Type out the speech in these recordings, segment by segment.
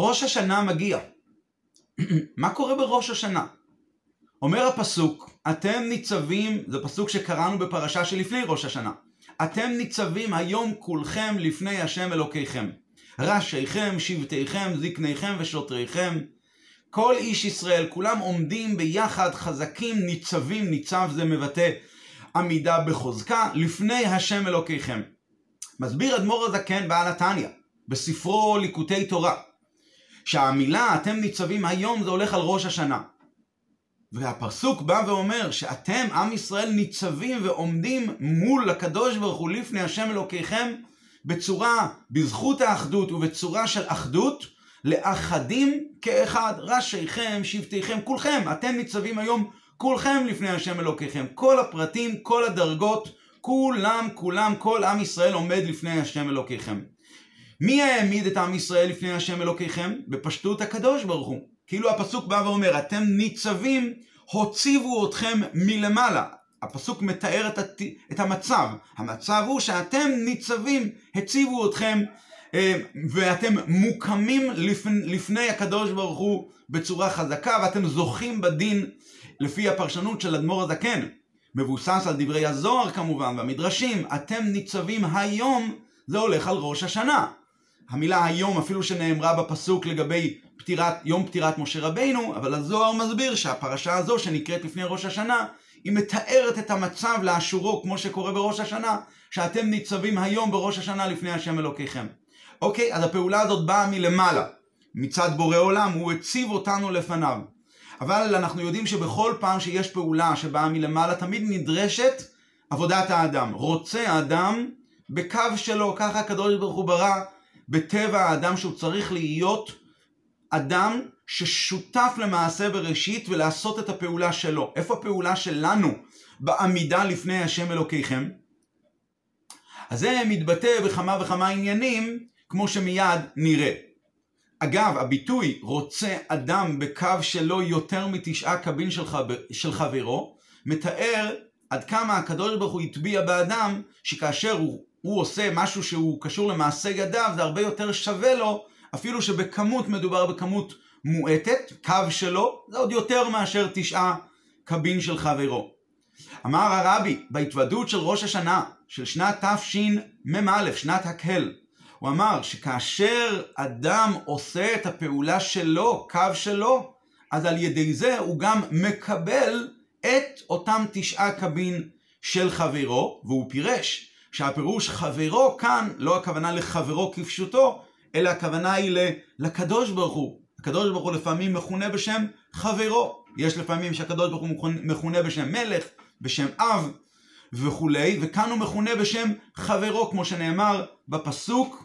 ראש השנה מגיע. מה קורה בראש השנה? אומר הפסוק, אתם ניצבים, זה פסוק שקראנו בפרשה שלפני ראש השנה. אתם ניצבים היום כולכם לפני השם אלוקיכם. ראשיכם, שבטיכם, זקניכם ושוטריכם. כל איש ישראל, כולם עומדים ביחד, חזקים, ניצבים, ניצב זה מבטא עמידה בחוזקה, לפני השם אלוקיכם. מסביר אדמו"ר הזקן בעל התניא, בספרו ליקוטי תורה, שהמילה אתם ניצבים היום זה הולך על ראש השנה. והפסוק בא ואומר שאתם, עם ישראל, ניצבים ועומדים מול הקדוש ברוך הוא לפני השם אלוקיכם בצורה, בזכות האחדות ובצורה של אחדות, לאחדים כאחד, ראשיכם, שבטיכם, כולכם, אתם ניצבים היום כולכם לפני השם אלוקיכם. כל הפרטים, כל הדרגות, כולם, כולם, כל עם ישראל עומד לפני השם אלוקיכם. מי העמיד את עם ישראל לפני השם אלוקיכם? בפשטות הקדוש ברוך הוא. כאילו הפסוק בא ואומר, אתם ניצבים, הוציבו אתכם מלמעלה. הפסוק מתאר את, הת... את המצב. המצב הוא שאתם ניצבים, הציבו אתכם, אה, ואתם מוקמים לפ... לפני הקדוש ברוך הוא בצורה חזקה, ואתם זוכים בדין לפי הפרשנות של אדמו"ר הזקן. מבוסס על דברי הזוהר כמובן, והמדרשים. אתם ניצבים היום, זה הולך על ראש השנה. המילה היום אפילו שנאמרה בפסוק לגבי פטירת, יום פטירת משה רבינו, אבל הזוהר מסביר שהפרשה הזו שנקראת לפני ראש השנה, היא מתארת את המצב לאשורו כמו שקורה בראש השנה, שאתם ניצבים היום בראש השנה לפני השם אלוקיכם. אוקיי, אז הפעולה הזאת באה מלמעלה, מצד בורא עולם, הוא הציב אותנו לפניו. אבל אנחנו יודעים שבכל פעם שיש פעולה שבאה מלמעלה, תמיד נדרשת עבודת האדם. רוצה האדם בקו שלו, ככה הקדוש ברוך הוא ברא בטבע האדם שהוא צריך להיות אדם ששותף למעשה בראשית ולעשות את הפעולה שלו. איפה הפעולה שלנו בעמידה לפני השם אלוקיכם? אז זה מתבטא בכמה וכמה עניינים, כמו שמיד נראה. אגב, הביטוי רוצה אדם בקו שלו יותר מתשעה קבין של, חב... של חברו, מתאר עד כמה הקדוש ברוך הוא הטביע באדם, שכאשר הוא, הוא עושה משהו שהוא קשור למעשה ידיו, זה הרבה יותר שווה לו, אפילו שבכמות מדובר בכמות מועטת, קו שלו, זה עוד יותר מאשר תשעה קבין של חברו. אמר הרבי, בהתוודות של ראש השנה, של שנת תשמ"א, שנת הקהל, הוא אמר שכאשר אדם עושה את הפעולה שלו, קו שלו, אז על ידי זה הוא גם מקבל את אותם תשעה קבין של חברו, והוא פירש שהפירוש חברו כאן, לא הכוונה לחברו כפשוטו, אלא הכוונה היא לקדוש ברוך הוא. הקדוש ברוך הוא לפעמים מכונה בשם חברו. יש לפעמים שהקדוש ברוך הוא מכונה בשם מלך, בשם אב וכולי, וכאן הוא מכונה בשם חברו, כמו שנאמר בפסוק,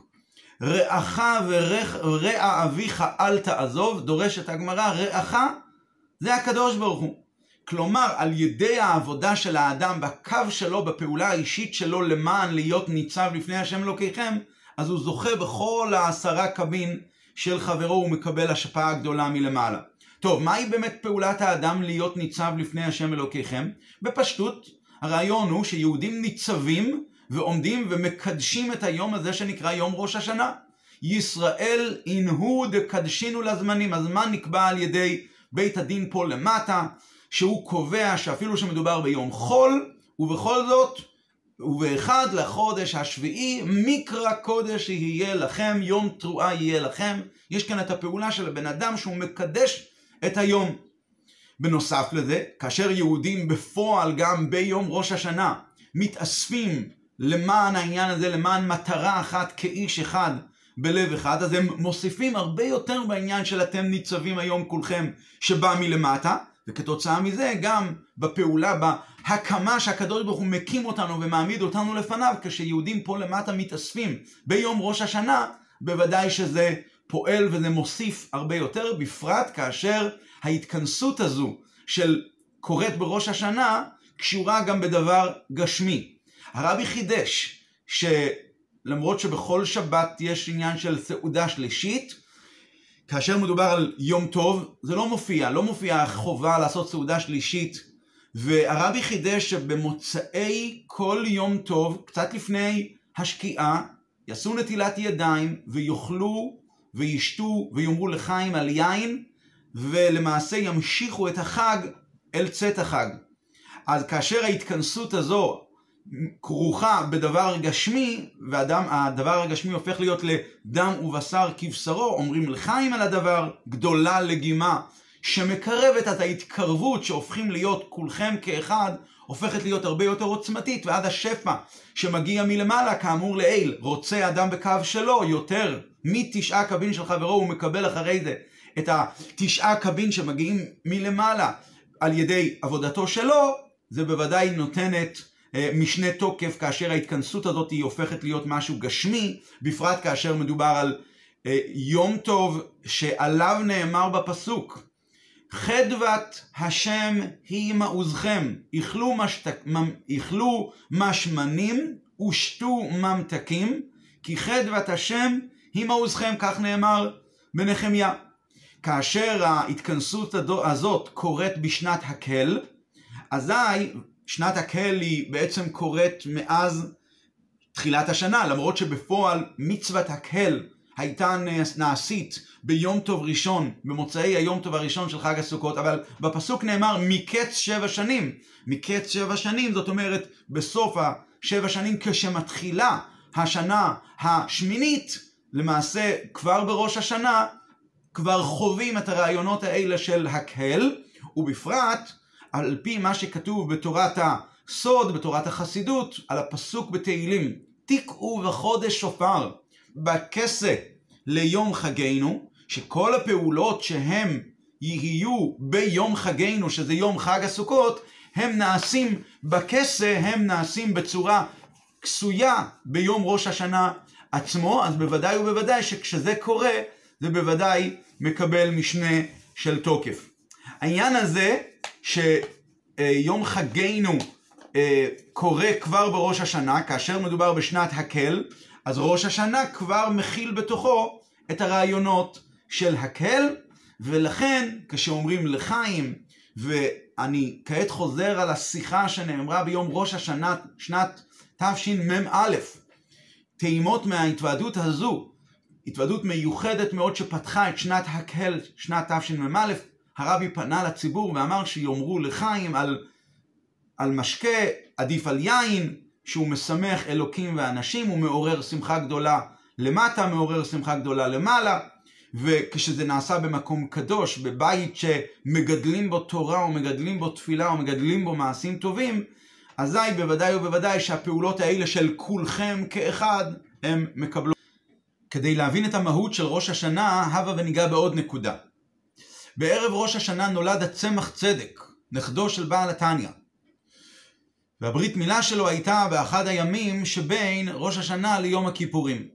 רעך ורע אביך אל תעזוב, דורשת הגמרא, רעך זה הקדוש ברוך הוא. כלומר, על ידי העבודה של האדם בקו שלו, בפעולה האישית שלו למען להיות ניצב לפני השם אלוקיכם, אז הוא זוכה בכל העשרה קבין של חברו ומקבל השפעה גדולה מלמעלה. טוב, מהי באמת פעולת האדם להיות ניצב לפני השם אלוקיכם? בפשטות, הרעיון הוא שיהודים ניצבים ועומדים ומקדשים את היום הזה שנקרא יום ראש השנה. ישראל אינהו דקדשינו לזמנים, הזמן נקבע על ידי בית הדין פה למטה, שהוא קובע שאפילו שמדובר ביום חול, ובכל זאת, ובאחד לחודש השביעי, מקרא קודש יהיה לכם, יום תרועה יהיה לכם. יש כאן את הפעולה של הבן אדם שהוא מקדש את היום. בנוסף לזה, כאשר יהודים בפועל גם ביום ראש השנה מתאספים למען העניין הזה, למען מטרה אחת כאיש אחד בלב אחד, אז הם מוסיפים הרבה יותר בעניין של אתם ניצבים היום כולכם שבא מלמטה, וכתוצאה מזה גם בפעולה, בהקמה שהקדוש ברוך הוא מקים אותנו ומעמיד אותנו לפניו, כשיהודים פה למטה מתאספים ביום ראש השנה, בוודאי שזה פועל וזה מוסיף הרבה יותר, בפרט כאשר ההתכנסות הזו של קורית בראש השנה, קשורה גם בדבר גשמי. הרבי חידש שלמרות שבכל שבת יש עניין של סעודה שלישית, כאשר מדובר על יום טוב, זה לא מופיע, לא מופיע חובה לעשות סעודה שלישית. והרבי חידש שבמוצאי כל יום טוב, קצת לפני השקיעה, יעשו נטילת ידיים ויאכלו וישתו ויאמרו לחיים על יין, ולמעשה ימשיכו את החג אל צאת החג. אז כאשר ההתכנסות הזו כרוכה בדבר גשמי, והדבר הגשמי הופך להיות לדם ובשר כבשרו, אומרים לחיים על הדבר, גדולה לגימה, שמקרבת את ההתקרבות שהופכים להיות כולכם כאחד, הופכת להיות הרבה יותר עוצמתית, ועד השפע שמגיע מלמעלה, כאמור לעיל, רוצה אדם בקו שלו יותר. מתשעה קבין של חברו, הוא מקבל אחרי זה את התשעה קבין שמגיעים מלמעלה על ידי עבודתו שלו, זה בוודאי נותנת משנה תוקף כאשר ההתכנסות הזאת היא הופכת להיות משהו גשמי, בפרט כאשר מדובר על אה, יום טוב שעליו נאמר בפסוק חדוות השם היא מעוזכם, איכלו, משתק, איכלו משמנים ושתו ממתקים, כי חדוות השם היא מעוזכם, כך נאמר בנחמיה. כאשר ההתכנסות הזאת קורית בשנת הקל, אזי שנת הקהל היא בעצם קורית מאז תחילת השנה, למרות שבפועל מצוות הקהל הייתה נעשית ביום טוב ראשון, במוצאי היום טוב הראשון של חג הסוכות, אבל בפסוק נאמר מקץ שבע שנים. מקץ שבע שנים, זאת אומרת בסוף השבע שנים כשמתחילה השנה השמינית, למעשה כבר בראש השנה כבר חווים את הרעיונות האלה של הקהל, ובפרט על פי מה שכתוב בתורת הסוד, בתורת החסידות, על הפסוק בתהילים, תקעו בחודש שופר, בכסה ליום חגנו, שכל הפעולות שהם יהיו ביום חגנו, שזה יום חג הסוכות, הם נעשים בכסה, הם נעשים בצורה כסויה ביום ראש השנה עצמו, אז בוודאי ובוודאי שכשזה קורה, זה בוודאי מקבל משנה של תוקף. העניין הזה שיום חגנו אה, קורה כבר בראש השנה, כאשר מדובר בשנת הקל, אז ראש השנה כבר מכיל בתוכו את הרעיונות של הקל, ולכן כשאומרים לחיים, ואני כעת חוזר על השיחה שנאמרה ביום ראש השנה, שנת תשמ"א, טעימות מההתוועדות הזו, התוועדות מיוחדת מאוד שפתחה את שנת הקהל, שנת תשמ"א, הרבי פנה לציבור ואמר שיאמרו לחיים על, על משקה עדיף על יין, שהוא משמח אלוקים ואנשים, הוא מעורר שמחה גדולה למטה, מעורר שמחה גדולה למעלה, וכשזה נעשה במקום קדוש, בבית שמגדלים בו תורה או מגדלים בו תפילה או מגדלים בו מעשים טובים, אזי בוודאי ובוודאי שהפעולות האלה של כולכם כאחד, הם מקבלות. כדי להבין את המהות של ראש השנה, הבה וניגע בעוד נקודה. בערב ראש השנה נולד הצמח צדק, נכדו של בעל התניא. והברית מילה שלו הייתה באחד הימים שבין ראש השנה ליום הכיפורים.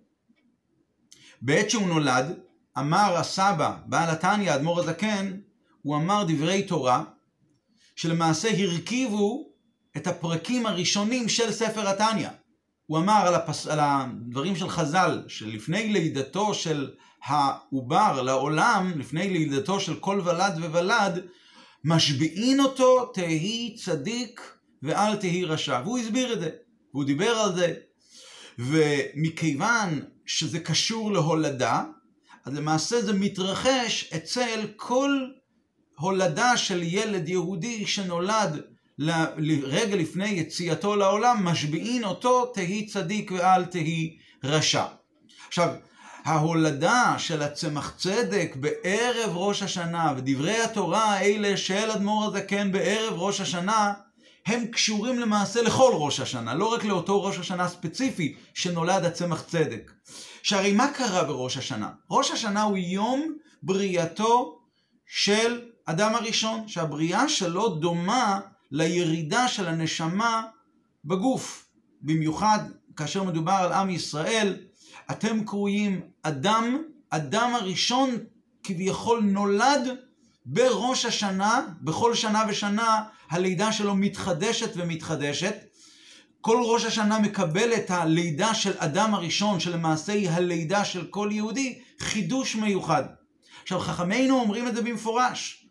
בעת שהוא נולד, אמר הסבא, בעל התניא, אדמו"ר הזקן, הוא אמר דברי תורה, שלמעשה הרכיבו את הפרקים הראשונים של ספר התניא. הוא אמר על, הפס... על הדברים של חז"ל, שלפני לידתו של העובר לעולם, לפני לידתו של כל ולד וולד, משביעין אותו תהי צדיק ואל תהי רשע. והוא הסביר את זה, והוא דיבר על זה. ומכיוון שזה קשור להולדה, אז למעשה זה מתרחש אצל כל הולדה של ילד יהודי שנולד רגע לפני יציאתו לעולם, משביעין אותו תהי צדיק ואל תהי רשע. עכשיו, ההולדה של הצמח צדק בערב ראש השנה ודברי התורה האלה של אדמו"ר הזקן בערב ראש השנה הם קשורים למעשה לכל ראש השנה, לא רק לאותו ראש השנה ספציפי שנולד הצמח צדק. שהרי מה קרה בראש השנה? ראש השנה הוא יום בריאתו של אדם הראשון, שהבריאה שלו דומה לירידה של הנשמה בגוף. במיוחד כאשר מדובר על עם ישראל, אתם קרויים אדם, אדם הראשון כביכול נולד בראש השנה, בכל שנה ושנה הלידה שלו מתחדשת ומתחדשת. כל ראש השנה מקבל את הלידה של אדם הראשון, שלמעשה היא הלידה של כל יהודי, חידוש מיוחד. עכשיו, חכמינו אומרים את זה במפורש,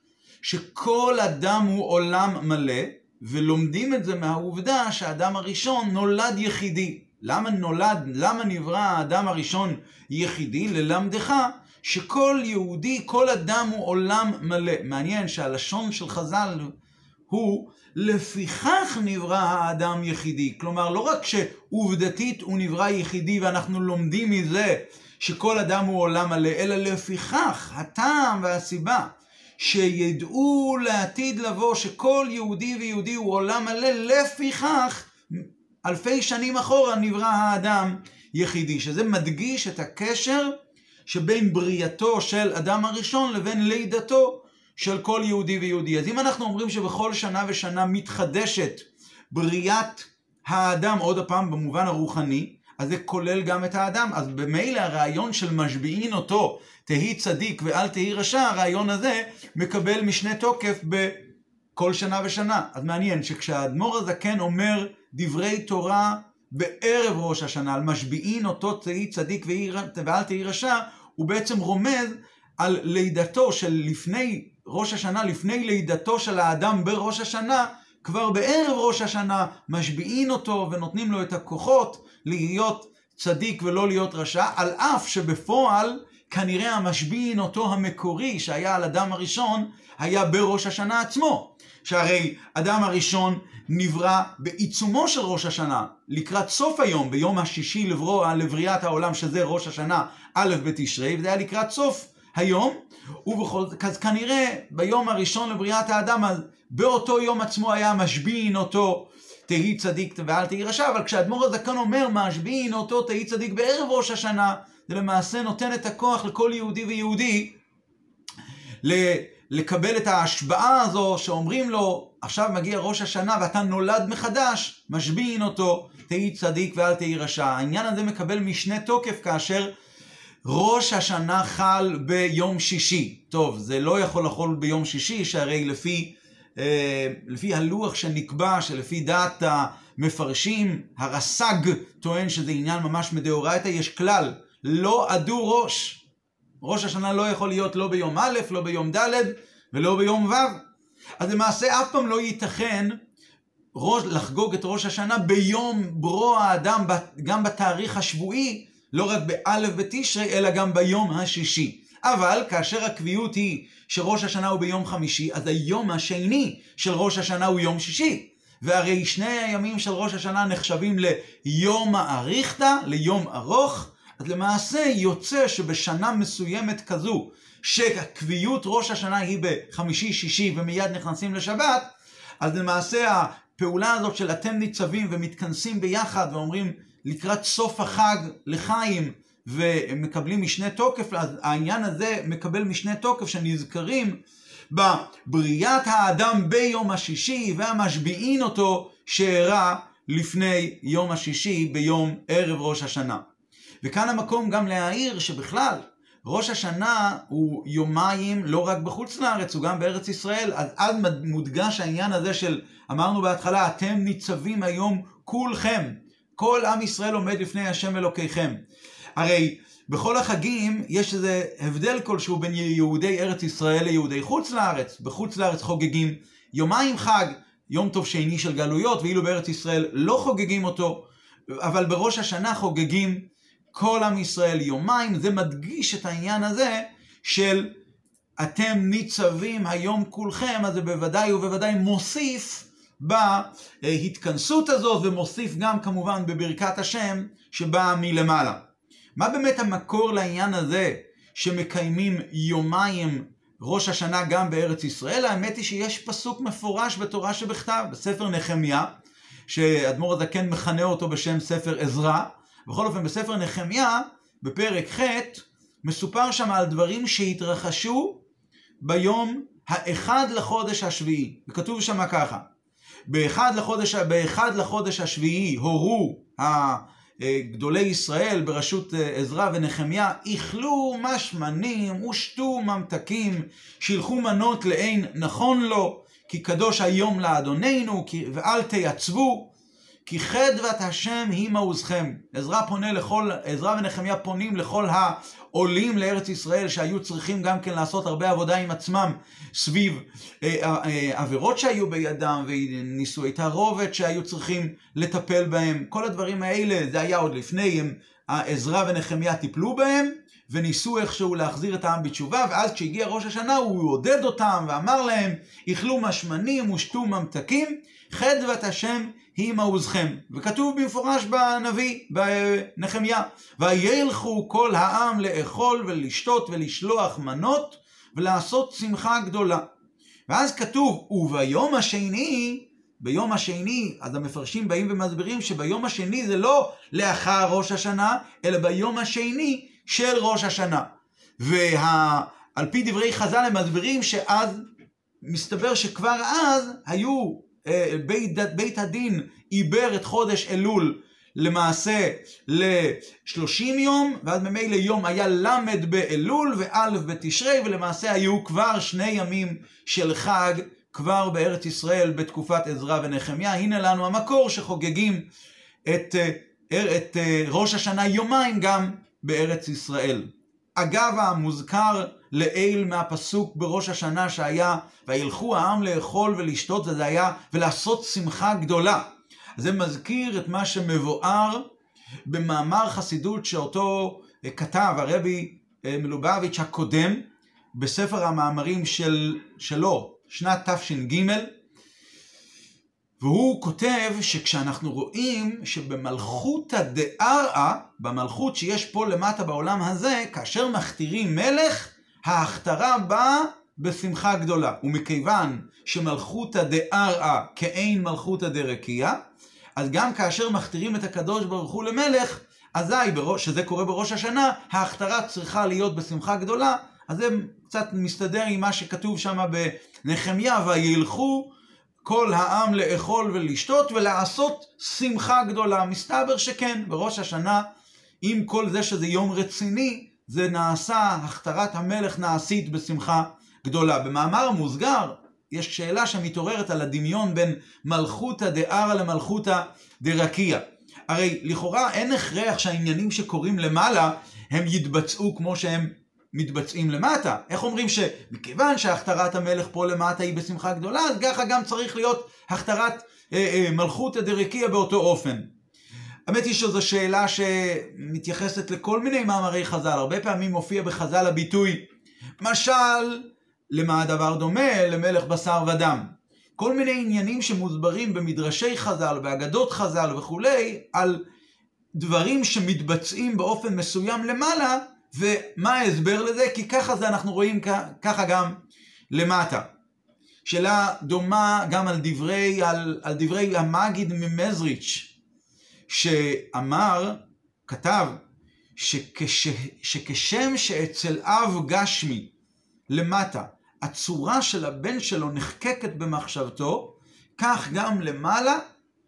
שכל אדם הוא עולם מלא, ולומדים את זה מהעובדה שהאדם הראשון נולד יחידי. למה נולד, למה נברא האדם הראשון יחידי? ללמדך שכל יהודי, כל אדם הוא עולם מלא. מעניין שהלשון של חז"ל הוא לפיכך נברא האדם יחידי. כלומר, לא רק שעובדתית הוא נברא יחידי ואנחנו לומדים מזה שכל אדם הוא עולם מלא, אלא לפיכך הטעם והסיבה שידעו לעתיד לבוא שכל יהודי ויהודי הוא עולם מלא, לפיכך אלפי שנים אחורה נברא האדם יחידי, שזה מדגיש את הקשר שבין בריאתו של אדם הראשון לבין לידתו של כל יהודי ויהודי. אז אם אנחנו אומרים שבכל שנה ושנה מתחדשת בריאת האדם, עוד הפעם במובן הרוחני, אז זה כולל גם את האדם. אז במילא הרעיון של משביעין אותו, תהי צדיק ואל תהי רשע, הרעיון הזה מקבל משנה תוקף בכל שנה ושנה. אז מעניין שכשהאדמו"ר הזקן אומר דברי תורה בערב ראש השנה, על משביעין אותו תהי צדיק ואל תהי רשע, הוא בעצם רומז על לידתו של לפני ראש השנה, לפני לידתו של האדם בראש השנה, כבר בערב ראש השנה משביעין אותו ונותנים לו את הכוחות להיות צדיק ולא להיות רשע, על אף שבפועל כנראה המשביעין אותו המקורי שהיה על אדם הראשון, היה בראש השנה עצמו. שהרי אדם הראשון נברא בעיצומו של ראש השנה, לקראת סוף היום, ביום השישי לברוא, לבריאת העולם, שזה ראש השנה א' בתשרי, וזה היה לקראת סוף היום, ובכל אז כנראה ביום הראשון לבריאת האדם, אז באותו יום עצמו היה משבין אותו תהי צדיק ואל תהי רשע, אבל כשאדמו"ר הזקן אומר משבין אותו תהי צדיק בערב ראש השנה, זה למעשה נותן את הכוח לכל יהודי ויהודי לקבל את ההשבעה הזו שאומרים לו, עכשיו מגיע ראש השנה ואתה נולד מחדש, משבין אותו, תהי צדיק ואל תהי רשע. העניין הזה מקבל משנה תוקף כאשר ראש השנה חל ביום שישי. טוב, זה לא יכול לחול ביום שישי, שהרי לפי, אה, לפי הלוח שנקבע, שלפי דעת המפרשים, הרס"ג טוען שזה עניין ממש מדאורייתא, יש כלל, לא עדו ראש. ראש השנה לא יכול להיות לא ביום א', לא ביום ד' ולא ביום ו'. אז למעשה אף פעם לא ייתכן ראש, לחגוג את ראש השנה ביום ברוא האדם, גם בתאריך השבועי, לא רק באלף בתשרי, אלא גם ביום השישי. אבל כאשר הקביעות היא שראש השנה הוא ביום חמישי, אז היום השני של ראש השנה הוא יום שישי. והרי שני הימים של ראש השנה נחשבים ליום האריכתא, ליום ארוך, אז למעשה יוצא שבשנה מסוימת כזו, שקביעות ראש השנה היא בחמישי-שישי ומיד נכנסים לשבת, אז למעשה הפעולה הזאת של אתם ניצבים ומתכנסים ביחד ואומרים לקראת סוף החג לחיים ומקבלים משנה תוקף, אז העניין הזה מקבל משנה תוקף שנזכרים בבריאת האדם ביום השישי והמשביעין אותו שאירע לפני יום השישי ביום ערב ראש השנה. וכאן המקום גם להעיר שבכלל ראש השנה הוא יומיים לא רק בחוץ לארץ, הוא גם בארץ ישראל, אז אז מודגש העניין הזה של, אמרנו בהתחלה, אתם ניצבים היום כולכם, כל עם ישראל עומד לפני השם אלוקיכם. הרי בכל החגים יש איזה הבדל כלשהו בין יהודי ארץ ישראל ליהודי חוץ לארץ. בחוץ לארץ חוגגים יומיים חג, יום טוב שני של גלויות, ואילו בארץ ישראל לא חוגגים אותו, אבל בראש השנה חוגגים כל עם ישראל יומיים. זה מדגיש את העניין הזה של אתם ניצבים היום כולכם, אז זה בוודאי ובוודאי מוסיף בהתכנסות הזאת ומוסיף גם כמובן בברכת השם שבאה מלמעלה. מה באמת המקור לעניין הזה שמקיימים יומיים ראש השנה גם בארץ ישראל? האמת היא שיש פסוק מפורש בתורה שבכתב, בספר נחמיה, שאדמו"ר הזקן מכנה אותו בשם ספר עזרא. בכל אופן, בספר נחמיה, בפרק ח', מסופר שם על דברים שהתרחשו ביום האחד לחודש השביעי. וכתוב שם ככה: באחד לחודש, באחד לחודש השביעי הורו גדולי ישראל בראשות אה, עזרא ונחמיה, איכלו משמנים ושתו ממתקים, שילחו מנות לאין נכון לו, כי קדוש היום לאדוננו, ואל תייצבו, כי חדוות השם היא מעוזכם. עזרא פונה לכל, עזרא ונחמיה פונים לכל העולים לארץ ישראל שהיו צריכים גם כן לעשות הרבה עבודה עם עצמם סביב אה, אה, עבירות שהיו בידם ונישואי תערובת שהיו צריכים לטפל בהם. כל הדברים האלה, זה היה עוד לפני, הם, עזרא ונחמיה טיפלו בהם, וניסו איכשהו להחזיר את העם בתשובה, ואז כשהגיע ראש השנה הוא עודד אותם ואמר להם, איכלו משמנים ושתו ממתקים, חדוות השם היא מעוזכם. וכתוב במפורש בנביא, בנחמיה, וילכו כל העם לאכול ולשתות ולשלוח מנות ולעשות שמחה גדולה. ואז כתוב, וביום השני, ביום השני, אז המפרשים באים ומסבירים שביום השני זה לא לאחר ראש השנה, אלא ביום השני של ראש השנה. ועל פי דברי חז"ל הם מסבירים שאז, מסתבר שכבר אז היו, בית, בית הדין עיבר את חודש אלול למעשה ל-30 יום, ואז ממילא יום היה ל' באלול וא' בתשרי, ולמעשה היו כבר שני ימים של חג כבר בארץ ישראל בתקופת עזרא ונחמיה. הנה לנו המקור שחוגגים את, אה, את אה, ראש השנה יומיים גם בארץ ישראל. אגב המוזכר לעיל מהפסוק בראש השנה שהיה וילכו העם לאכול ולשתות וזה היה ולעשות שמחה גדולה. זה מזכיר את מה שמבואר במאמר חסידות שאותו אה, כתב הרבי אה, מלובביץ' הקודם בספר המאמרים של, שלו, שנת תש"ג, והוא כותב שכשאנחנו רואים שבמלכותא דארעא, במלכות שיש פה למטה בעולם הזה, כאשר מכתירים מלך, ההכתרה באה בשמחה גדולה. ומכיוון שמלכותא דארעא כאין מלכותא דרקיע, אז גם כאשר מכתירים את הקדוש ברוך הוא למלך, אזי, שזה קורה בראש השנה, ההכתרה צריכה להיות בשמחה גדולה, אז זה קצת מסתדר עם מה שכתוב שם בנחמיה, וילכו כל העם לאכול ולשתות ולעשות שמחה גדולה. מסתבר שכן, בראש השנה, עם כל זה שזה יום רציני, זה נעשה, הכתרת המלך נעשית בשמחה גדולה. במאמר מוסגר, יש שאלה שמתעוררת על הדמיון בין מלכותא דערא למלכותא דרקיע. הרי לכאורה אין הכרח שהעניינים שקורים למעלה הם יתבצעו כמו שהם מתבצעים למטה. איך אומרים שמכיוון שהכתרת המלך פה למטה היא בשמחה גדולה, אז ככה גם צריך להיות הכתרת אה, אה, מלכותא דרקיע באותו אופן. האמת היא שזו שאלה שמתייחסת לכל מיני מאמרי חז"ל. הרבה פעמים מופיע בחז"ל הביטוי, משל למה הדבר דומה? למלך בשר ודם. כל מיני עניינים שמוסברים במדרשי חז"ל, באגדות חז"ל וכולי, על דברים שמתבצעים באופן מסוים למעלה, ומה ההסבר לזה? כי ככה זה אנחנו רואים ככה גם למטה. שאלה דומה גם על דברי, על, על דברי המגיד ממזריץ', שאמר, כתב, שכש, שכשם שאצל אב גשמי למטה הצורה של הבן שלו נחקקת במחשבתו, כך גם למעלה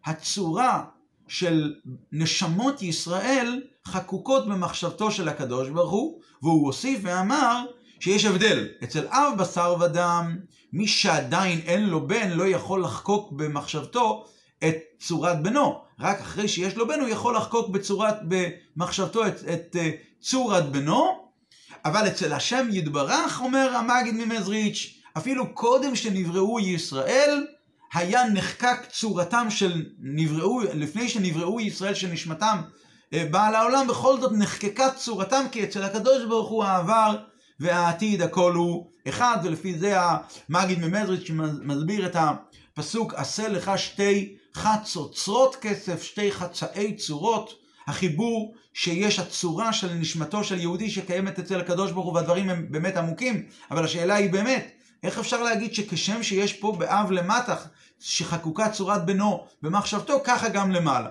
הצורה של נשמות ישראל חקוקות במחשבתו של הקדוש ברוך הוא, והוא הוסיף ואמר שיש הבדל. אצל אב בשר ודם, מי שעדיין אין לו בן לא יכול לחקוק במחשבתו את צורת בנו. רק אחרי שיש לו בן הוא יכול לחקוק בצורת, במחשבתו את, את אה, צורת בנו, אבל אצל השם יתברך, אומר המגיד ממזריץ', אפילו קודם שנבראו ישראל, היה נחקק צורתם של נבראו, לפני שנבראו ישראל שנשמתם אה, באה לעולם, בכל זאת נחקקה צורתם, כי אצל הקדוש ברוך הוא העבר והעתיד הכל הוא אחד, ולפי זה המגיד ממזריץ' מסביר את הפסוק, עשה לך שתי חצוצרות כסף, שתי חצאי צורות, החיבור שיש הצורה של נשמתו של יהודי שקיימת אצל הקדוש ברוך הוא והדברים הם באמת עמוקים, אבל השאלה היא באמת, איך אפשר להגיד שכשם שיש פה באב למטה שחקוקה צורת בנו במחשבתו, ככה גם למעלה.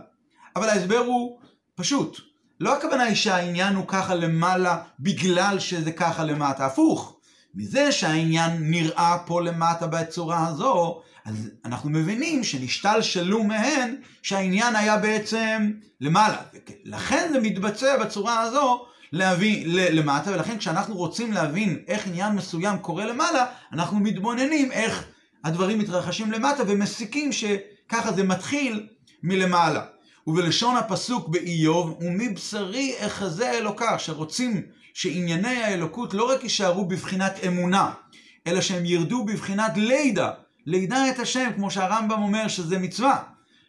אבל ההסבר הוא פשוט. לא הכוונה היא שהעניין הוא ככה למעלה בגלל שזה ככה למטה, הפוך. מזה שהעניין נראה פה למטה בצורה הזו, אז אנחנו מבינים שנשתלשלו מהן שהעניין היה בעצם למעלה. לכן זה מתבצע בצורה הזו להביא למטה, ולכן כשאנחנו רוצים להבין איך עניין מסוים קורה למעלה, אנחנו מתבוננים איך הדברים מתרחשים למטה ומסיקים שככה זה מתחיל מלמעלה. ובלשון הפסוק באיוב, ומבשרי אחזה אלוקה, שרוצים שענייני האלוקות לא רק יישארו בבחינת אמונה, אלא שהם ירדו בבחינת לידה, לידע את השם, כמו שהרמב"ם אומר שזה מצווה.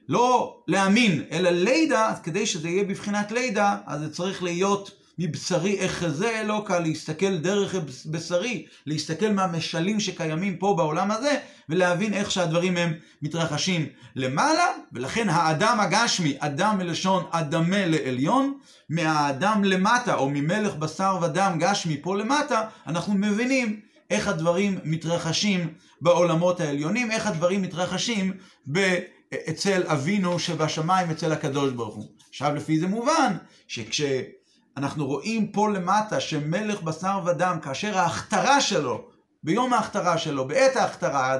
לא להאמין, אלא לידע, כדי שזה יהיה בבחינת לידע, אז זה צריך להיות מבשרי אחזה אלוקה, להסתכל דרך בשרי, להסתכל מהמשלים שקיימים פה בעולם הזה, ולהבין איך שהדברים הם מתרחשים למעלה, ולכן האדם הגשמי, אדם מלשון אדמה לעליון, מהאדם למטה, או ממלך בשר ודם גשמי פה למטה, אנחנו מבינים איך הדברים מתרחשים בעולמות העליונים, איך הדברים מתרחשים אצל אבינו שבשמיים, אצל הקדוש ברוך הוא. עכשיו לפי זה מובן שכשאנחנו רואים פה למטה שמלך בשר ודם, כאשר ההכתרה שלו, ביום ההכתרה שלו, בעת ההכתרה,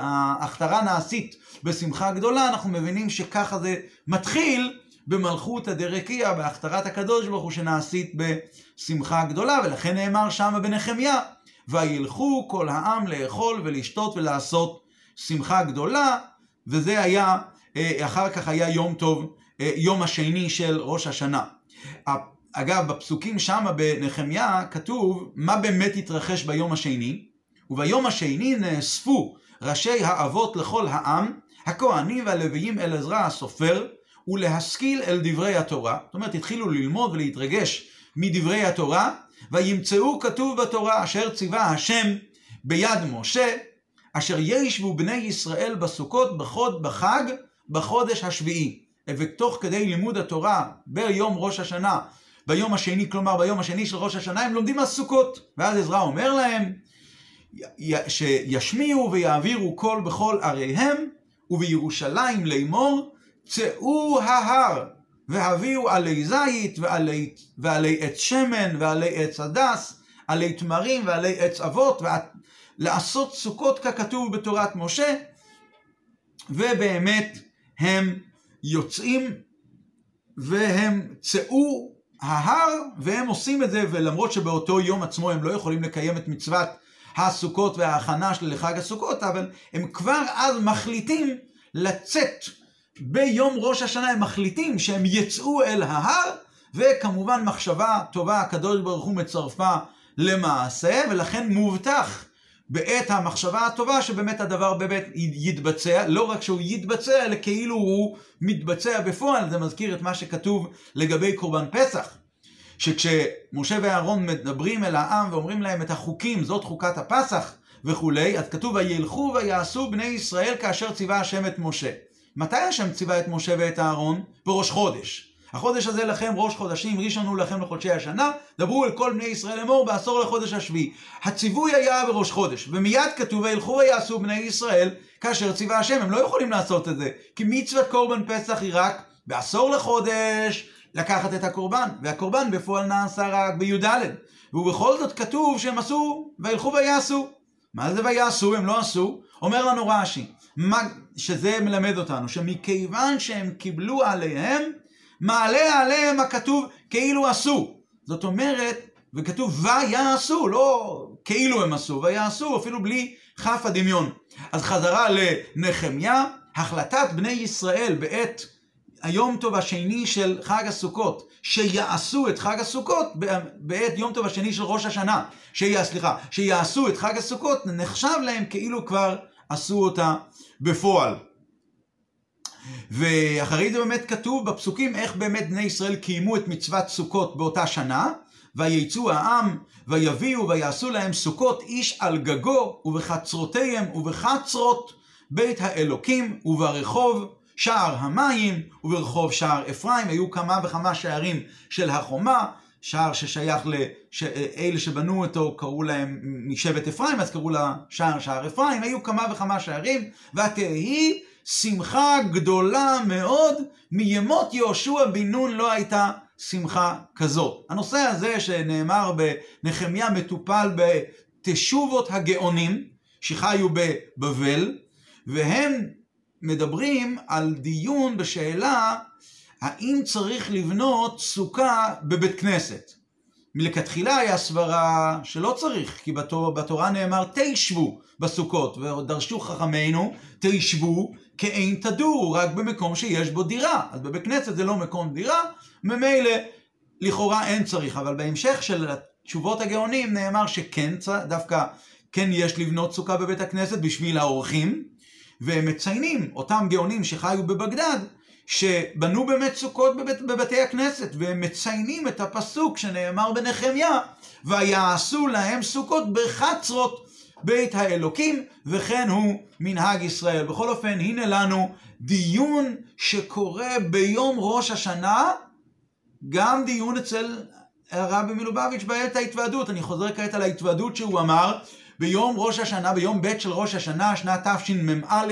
ההכתרה נעשית בשמחה גדולה, אנחנו מבינים שככה זה מתחיל במלכות הדרקיה, בהכתרת הקדוש ברוך הוא שנעשית בשמחה גדולה, ולכן נאמר שמה בנחמיה, וילכו כל העם לאכול ולשתות ולעשות שמחה גדולה, וזה היה, אה, אחר כך היה יום טוב, אה, יום השני של ראש השנה. אגב, בפסוקים שמה בנחמיה כתוב מה באמת התרחש ביום השני, וביום השני נאספו ראשי האבות לכל העם, הכהנים והלוויים אל עזרא הסופר, ולהשכיל אל דברי התורה. זאת אומרת, התחילו ללמוד ולהתרגש מדברי התורה, וימצאו כתוב בתורה אשר ציווה השם ביד משה, אשר ישבו בני ישראל בסוכות בחוד בחג בחודש השביעי. ותוך כדי לימוד התורה ביום ראש השנה, ביום השני, כלומר ביום השני של ראש השנה, הם לומדים הסוכות. ואז עזרא אומר להם, שישמיעו ויעבירו קול בכל עריהם, ובירושלים לאמור, צאו ההר, והביאו עלי זית, ועלי, ועלי עץ שמן, ועלי עץ הדס, עלי תמרים, ועלי עץ אבות, לעשות סוכות ככתוב בתורת משה, ובאמת הם יוצאים והם צאו ההר, והם עושים את זה, ולמרות שבאותו יום עצמו הם לא יכולים לקיים את מצוות הסוכות וההכנה של לחג הסוכות, אבל הם כבר אז מחליטים לצאת. ביום ראש השנה, הם מחליטים שהם יצאו אל ההר, וכמובן מחשבה טובה הקדוש ברוך הוא מצרפה למעשה, ולכן מובטח בעת המחשבה הטובה שבאמת הדבר באמת יתבצע, לא רק שהוא יתבצע, אלא כאילו הוא מתבצע בפועל. זה מזכיר את מה שכתוב לגבי קורבן פסח. שכשמשה ואהרון מדברים אל העם ואומרים להם את החוקים, זאת חוקת הפסח וכולי, אז כתוב וילכו ויעשו בני ישראל כאשר ציווה השם את משה. מתי השם ציווה את משה ואת אהרון? בראש חודש. החודש הזה לכם ראש חודשים, ראשון הוא לכם לחודשי השנה, דברו אל כל בני ישראל לאמור בעשור לחודש השביעי. הציווי היה בראש חודש, ומיד כתוב וילכו ויעשו בני ישראל כאשר ציווה השם, הם לא יכולים לעשות את זה, כי מצוות קורבן פסח היא רק בעשור לחודש לקחת את הקורבן, והקורבן בפועל נעשה רק בי"ד, ובכל זאת כתוב שהם עשו וילכו ויעשו. מה זה ויעשו? הם לא עשו. אומר לנו רש"י, שזה מלמד אותנו, שמכיוון שהם קיבלו עליהם מעלה עליהם הכתוב כאילו עשו. זאת אומרת, וכתוב ויעשו, לא כאילו הם עשו, ויעשו, אפילו בלי כף הדמיון. אז חזרה לנחמיה, החלטת בני ישראל בעת היום טוב השני של חג הסוכות, שיעשו את חג הסוכות בעת יום טוב השני של ראש השנה, שיה, סליחה, שיעשו את חג הסוכות, נחשב להם כאילו כבר עשו אותה בפועל. ואחרי זה באמת כתוב בפסוקים איך באמת בני ישראל קיימו את מצוות סוכות באותה שנה, ויצאו העם, ויביאו ויעשו להם סוכות איש על גגו, ובחצרותיהם ובחצרות בית האלוקים, וברחוב שער המים, וברחוב שער אפרים, היו כמה וכמה שערים של החומה, שער ששייך לאלה שבנו אותו, קראו להם משבט אפרים, אז קראו לה שער שער אפרים, היו כמה וכמה שערים, ותהי שמחה גדולה מאוד, מימות יהושע בן נון לא הייתה שמחה כזאת. הנושא הזה שנאמר בנחמיה מטופל בתשובות הגאונים שחיו בבבל, והם מדברים על דיון בשאלה האם צריך לבנות סוכה בבית כנסת. מלכתחילה היה סברה שלא צריך, כי בתורה, בתורה נאמר תשבו בסוכות, ודרשו חכמינו תשבו כאין תדורו, רק במקום שיש בו דירה. אז בבית כנסת זה לא מקום דירה, ממילא לכאורה אין צריך, אבל בהמשך של תשובות הגאונים נאמר שכן, דווקא כן יש לבנות סוכה בבית הכנסת בשביל האורחים, והם מציינים, אותם גאונים שחיו בבגדד, שבנו באמת סוכות בבית, בבתי הכנסת, והם מציינים את הפסוק שנאמר בנחמיה, ויעשו להם סוכות בחצרות בית האלוקים, וכן הוא מנהג ישראל. בכל אופן, הנה לנו דיון שקורה ביום ראש השנה, גם דיון אצל הרבי מלובביץ' בעת ההתוועדות. אני חוזר כעת על ההתוועדות שהוא אמר ביום ראש השנה, ביום ב' של ראש השנה, שנת תשמ"א,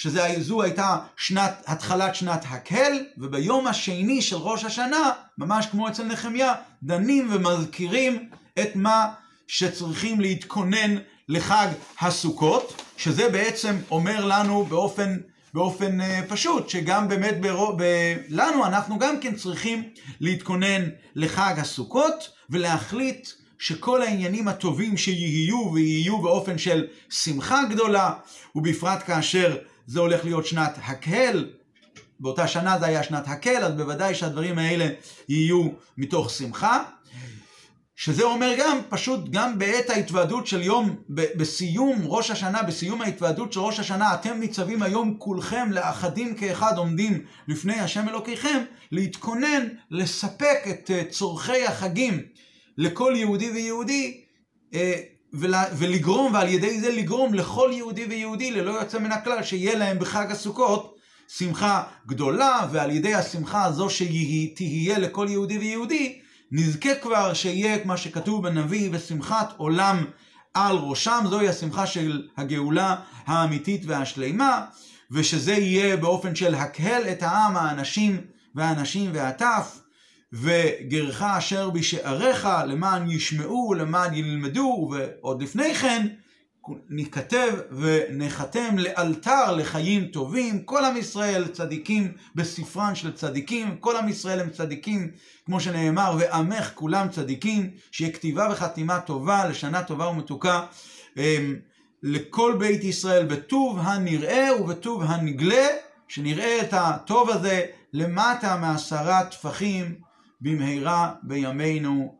שזו הייתה שנת, התחלת שנת הקהל, וביום השני של ראש השנה, ממש כמו אצל נחמיה, דנים ומזכירים את מה שצריכים להתכונן לחג הסוכות, שזה בעצם אומר לנו באופן, באופן uh, פשוט, שגם באמת ברוב, ב, לנו אנחנו גם כן צריכים להתכונן לחג הסוכות ולהחליט שכל העניינים הטובים שיהיו ויהיו באופן של שמחה גדולה, ובפרט כאשר זה הולך להיות שנת הקהל, באותה שנה זה היה שנת הקהל, אז בוודאי שהדברים האלה יהיו מתוך שמחה. שזה אומר גם, פשוט גם בעת ההתוועדות של יום, בסיום ראש השנה, בסיום ההתוועדות של ראש השנה, אתם ניצבים היום כולכם לאחדים כאחד עומדים לפני השם אלוקיכם, להתכונן, לספק את אה, צורכי החגים לכל יהודי ויהודי, אה, ולגרום, ועל ידי זה לגרום לכל יהודי ויהודי, ללא יוצא מן הכלל, שיהיה להם בחג הסוכות שמחה גדולה, ועל ידי השמחה הזו שתהיה לכל יהודי ויהודי, נזכה כבר שיהיה מה שכתוב בנביא, ושמחת עולם על ראשם, זוהי השמחה של הגאולה האמיתית והשלימה, ושזה יהיה באופן של הקהל את העם, האנשים והאנשים והטף, וגרך אשר בשעריך למען ישמעו, למען ילמדו, ועוד לפני כן ניכתב ונחתם לאלתר לחיים טובים, כל עם ישראל צדיקים בספרן של צדיקים, כל עם ישראל הם צדיקים, כמו שנאמר, ועמך כולם צדיקים, שיהיה כתיבה וחתימה טובה, לשנה טובה ומתוקה, אמ, לכל בית ישראל בטוב הנראה ובטוב הנגלה, שנראה את הטוב הזה למטה מעשרה טפחים במהרה בימינו